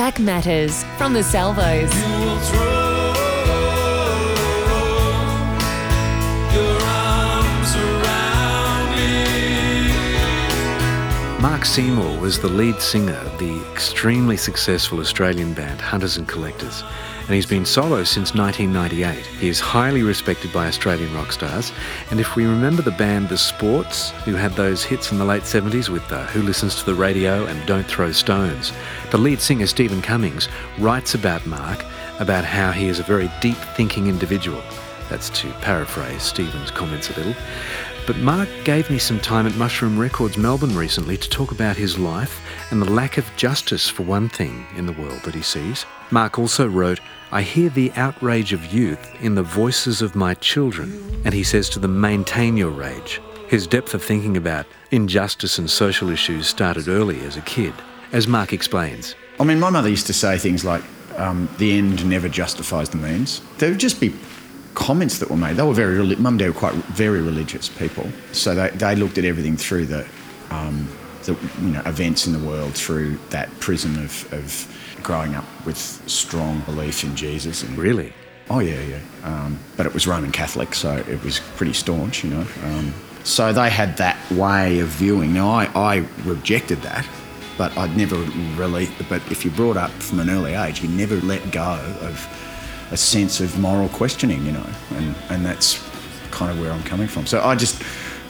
Back Matters from the Salvos. Mark Seymour was the lead singer of the extremely successful Australian band Hunters and Collectors, and he's been solo since 1998. He is highly respected by Australian rock stars, and if we remember the band The Sports, who had those hits in the late 70s with uh, Who Listens to the Radio and Don't Throw Stones, the lead singer Stephen Cummings writes about Mark about how he is a very deep thinking individual. That's to paraphrase Stephen's comments a little. But Mark gave me some time at Mushroom Records Melbourne recently to talk about his life and the lack of justice for one thing in the world that he sees. Mark also wrote, I hear the outrage of youth in the voices of my children, and he says to them, maintain your rage. His depth of thinking about injustice and social issues started early as a kid, as Mark explains. I mean, my mother used to say things like, um, the end never justifies the means. There would just be comments that were made. They were very, mum and dad were quite very religious people, so they, they looked at everything through the, um, the you know, events in the world through that prism of, of growing up with strong belief in Jesus. And, Really? Oh yeah, yeah. Um, but it was Roman Catholic, so it was pretty staunch, you know. Um, so they had that way of viewing. Now I, I rejected that, but I'd never really. But if you're brought up from an early age, you never let go of a sense of moral questioning, you know, and and that's kind of where I'm coming from. So I just.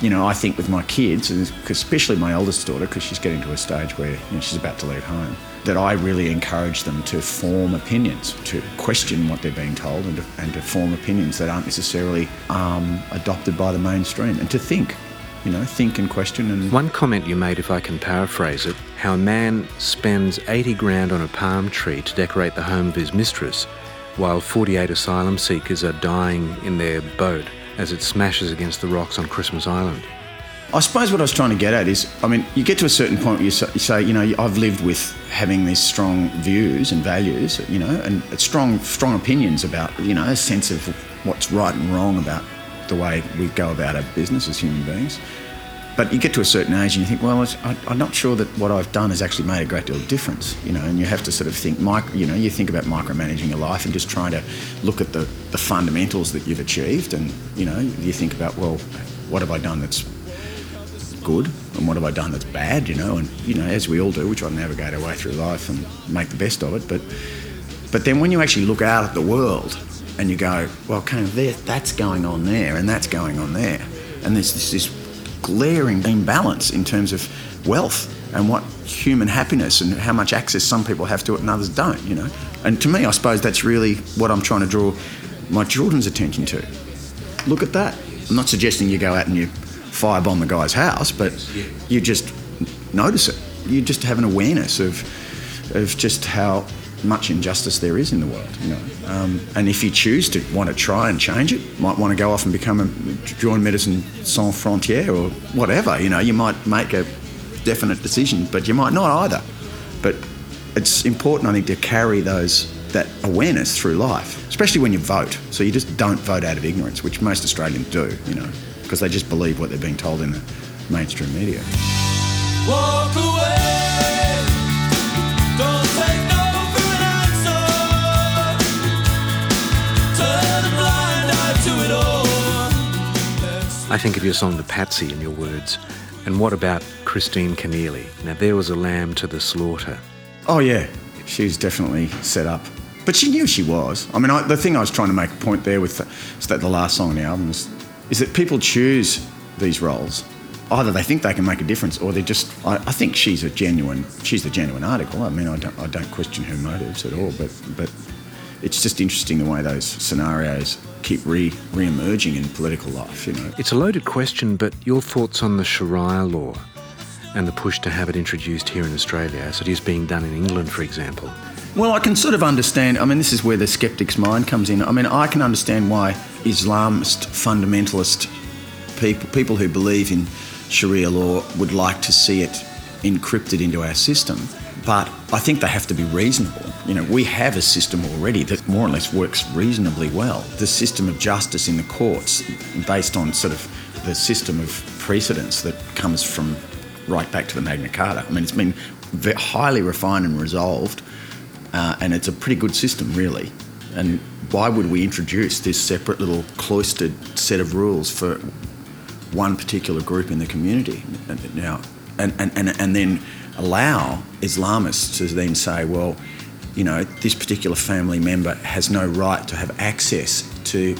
You know, I think with my kids, especially my eldest daughter, because she's getting to a stage where you know, she's about to leave home, that I really encourage them to form opinions, to question what they're being told, and to, and to form opinions that aren't necessarily um, adopted by the mainstream, and to think, you know, think and question. And One comment you made, if I can paraphrase it, how a man spends 80 grand on a palm tree to decorate the home of his mistress, while 48 asylum seekers are dying in their boat as it smashes against the rocks on Christmas Island. I suppose what I was trying to get at is, I mean, you get to a certain point where you say, you, know, I've lived with having these strong views and values, you know, and strong, strong opinions about, you know, a sense of what's right and wrong about the way we go about our business as human beings. But you get to a certain age and you think, well, I, I'm not sure that what I've done has actually made a great deal of difference, you know, and you have to sort of think, micro, you know, you think about micromanaging your life and just trying to look at the, the fundamentals that you've achieved and, you know, you think about, well, what have I done that's good and what have I done that's bad, you know, and, you know, as we all do, we try to navigate our way through life and make the best of it. But, but then when you actually look out at the world and you go, well, kind of there, that's going on there and that's going on there, and there's this, this glaring imbalance in terms of wealth and what human happiness and how much access some people have to it and others don't, you know. And to me, I suppose that's really what I'm trying to draw my children's attention to. Look at that. I'm not suggesting you go out and you firebomb the guy's house, but you just notice it. You just have an awareness of, of just how much injustice there is in the world, you know. Um, and if you choose to want to try and change it, might want to go off and become a join Médecins Sans Frontières or whatever, you know, you might make a definite decision, but you might not either. But it's important, I think, to carry those that awareness through life, especially when you vote. So you just don't vote out of ignorance, which most Australians do, you know, because they just believe what they're being told in the mainstream media. I think of your song The Patsy in your words. And what about Christine Keneally? Now, there was a lamb to the slaughter. Oh yeah, she's definitely set up. But she knew she was. I mean, I, the thing I was trying to make a point there with the, is that the last song on the album is, is that people choose these roles. Either they think they can make a difference, or they're just. I, I think she's a genuine. She's the genuine article. I mean, I don't. I don't question her motives at all. But but it's just interesting the way those scenarios keep re re-emerging in political life. You know. It's a loaded question, but your thoughts on the Sharia law and the push to have it introduced here in Australia, as it is being done in England, for example. Well, I can sort of understand. I mean, this is where the skeptic's mind comes in. I mean, I can understand why Islamist fundamentalist people, people who believe in Sharia law, would like to see it encrypted into our system. But I think they have to be reasonable. You know, we have a system already that more or less works reasonably well. The system of justice in the courts, based on sort of the system of precedence that comes from right back to the Magna Carta. I mean, it's been highly refined and resolved uh, and it's a pretty good system, really. And why would we introduce this separate little cloistered set of rules for one particular group in the community now, and, and, and, and then allow Islamists to then say, well, you know, this particular family member has no right to have access to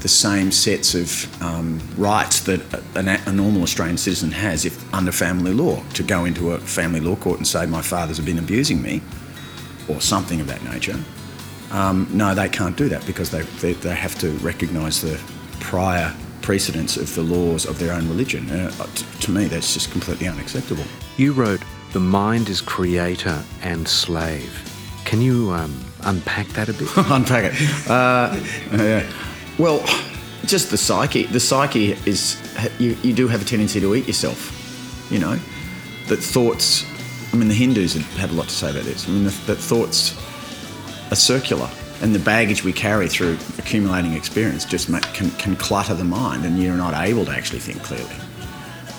the same sets of um, rights that a, a, normal Australian citizen has if under family law to go into a family law court and say my father's been abusing me or something of that nature. Um, no, they can't do that because they, they, they have to recognise the prior precedents of the laws of their own religion. Uh, t- to me, that's just completely unacceptable. You wrote, The mind is creator and slave. Can you um, unpack that a bit? unpack it. Uh, yeah. Well, just the psyche. The psyche is you, you do have a tendency to eat yourself. You know, that thoughts. I mean, the Hindus have had a lot to say about this. I mean, that thoughts are circular, and the baggage we carry through accumulating experience just can, can clutter the mind, and you're not able to actually think clearly.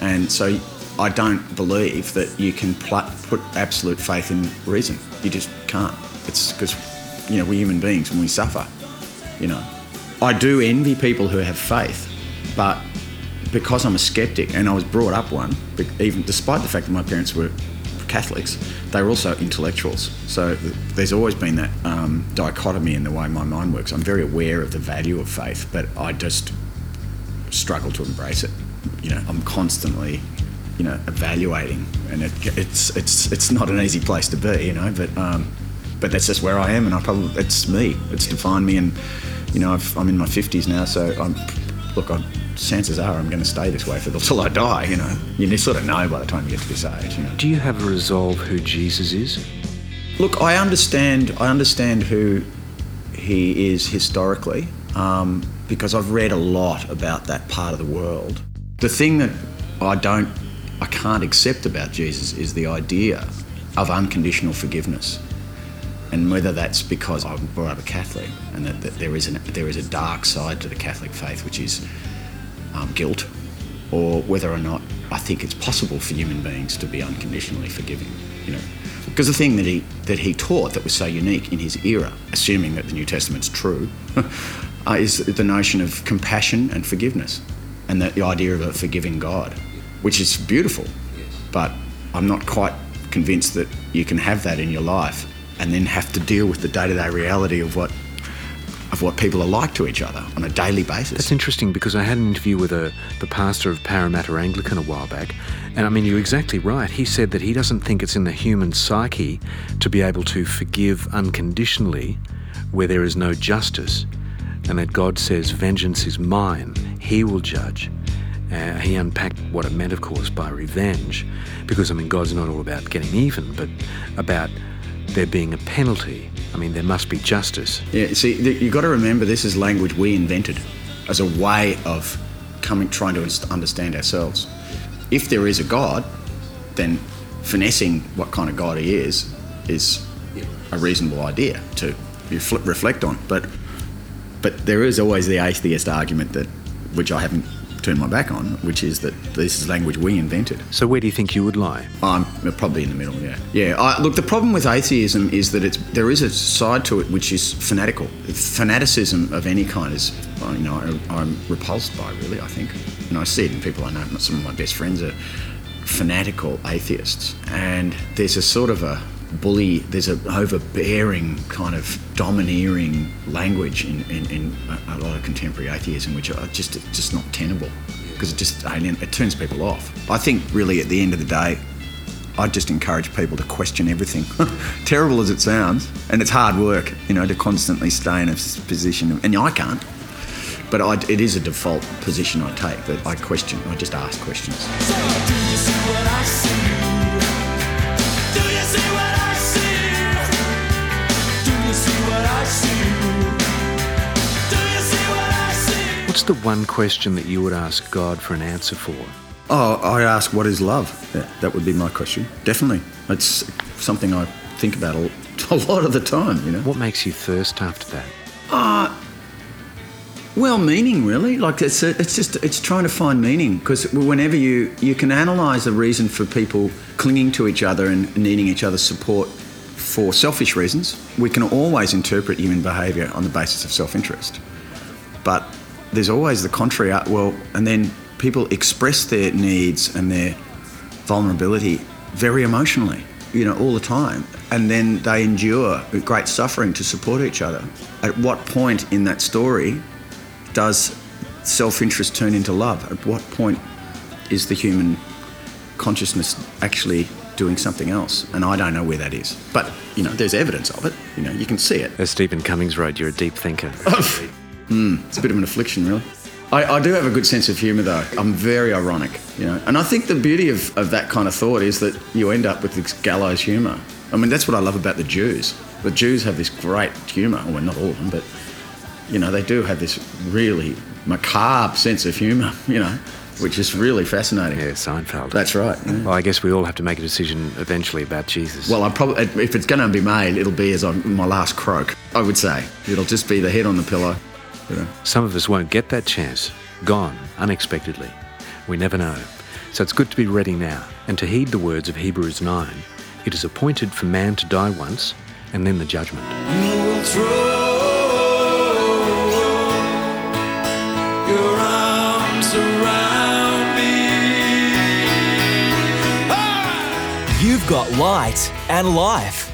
And so, I don't believe that you can pl- put absolute faith in reason. You just can't. It's because you know we're human beings and we suffer. You know. I do envy people who have faith, but because I'm a skeptic and I was brought up one, even despite the fact that my parents were Catholics, they were also intellectuals. So there's always been that um, dichotomy in the way my mind works. I'm very aware of the value of faith, but I just struggle to embrace it. You know, I'm constantly, you know, evaluating, and it, it's it's it's not an easy place to be. You know, but um, but that's just where I am, and I probably it's me. It's defined me, and you know, i am in my 50s now, so I'm, look, I'm, chances are I'm going to stay this way for till I die. You know, you sort of know by the time you get to this age. You know. Do you have a resolve who Jesus is? Look, I understand. I understand who he is historically um, because I've read a lot about that part of the world. The thing that I don't, I can't accept about Jesus is the idea of unconditional forgiveness and whether that's because I'm brought up a Catholic and that, that there is an, there is a dark side to the Catholic faith, which is um, guilt, or whether or not I think it's possible for human beings to be unconditionally forgiving. You know, because the thing that he that he taught that was so unique in his era, assuming that the New Testament's true, uh, is the notion of compassion and forgiveness, and the idea of a forgiving God, which is beautiful, but I'm not quite convinced that you can have that in your life and then have to deal with the day-to-day reality of what of what people are like to each other on a daily basis. That's interesting because I had an interview with a, the pastor of Parramatta Anglican a while back, and I mean, you're exactly right. He said that he doesn't think it's in the human psyche to be able to forgive unconditionally where there is no justice, and that God says, Vengeance is mine, He will judge. Uh, he unpacked what it meant, of course, by revenge, because I mean, God's not all about getting even, but about there being a penalty. I mean, there must be justice. Yeah, see, you've got to remember this is language we invented as a way of coming, trying to understand ourselves. If there is a God, then finessing what kind of God he is is a reasonable idea to reflect on. But but there is always the atheist argument that, which I haven't turn my back on, which is that this is language we invented. So where do you think you would lie? I'm uh, probably in the middle. Yeah, yeah. I, look, the problem with atheism is that it's there is a side to it which is fanatical. Fanaticism of any kind is, uh, you know, I'm repulsed by. Really, I think, and I see it in people I know. Some of my best friends are fanatical atheists, and there's a sort of a bully, there's an overbearing kind of domineering language in, in, in a, lot of contemporary atheism, which are just just not tenable because it just alien, it turns people off. I think really at the end of the day, I just encourage people to question everything. Terrible as it sounds, and it's hard work, you know, to constantly stay in a position, of, and I can't. But I, it is a default position I take that I question. I just ask questions. So What's the one question that you would ask God for an answer for? Oh, I ask, what is love? Yeah, that would be my question. Definitely. It's something I think about a, a lot of the time, you know. What makes you thirst after that? Uh, well, meaning really. Like it's a, it's just it's trying to find meaning because whenever you you can analyze the reason for people clinging to each other and needing each other's support for selfish reasons. We can always interpret human behaviour on the basis of self interest. But there's always the contrary. uh, Well, and then people express their needs and their vulnerability very emotionally, you know, all the time. And then they endure great suffering to support each other. At what point in that story does self interest turn into love? At what point is the human consciousness actually doing something else? And I don't know where that is. But, you know, there's evidence of it. You know, you can see it. As Stephen Cummings wrote, you're a deep thinker. Hmm, it's a bit of an affliction, really. I, I do have a good sense of humour, though. I'm very ironic, you know. And I think the beauty of, of that kind of thought is that you end up with this gallows humour. I mean, that's what I love about the Jews. The Jews have this great humour. Well, not all of them, but, you know, they do have this really macabre sense of humour, you know, which is really fascinating. yeah, Seinfeld. That's right. yeah. Well, I guess we all have to make a decision eventually about Jesus. Well, I probably if it's going to be made, it'll be as I'm my last croak. I would say it'll just be the head on the pillow. You know. Some of us won't get that chance. Gone unexpectedly. We never know. So it's good to be ready now and to heed the words of Hebrews 9. It is appointed for man to die once and then the judgment. Got light and life.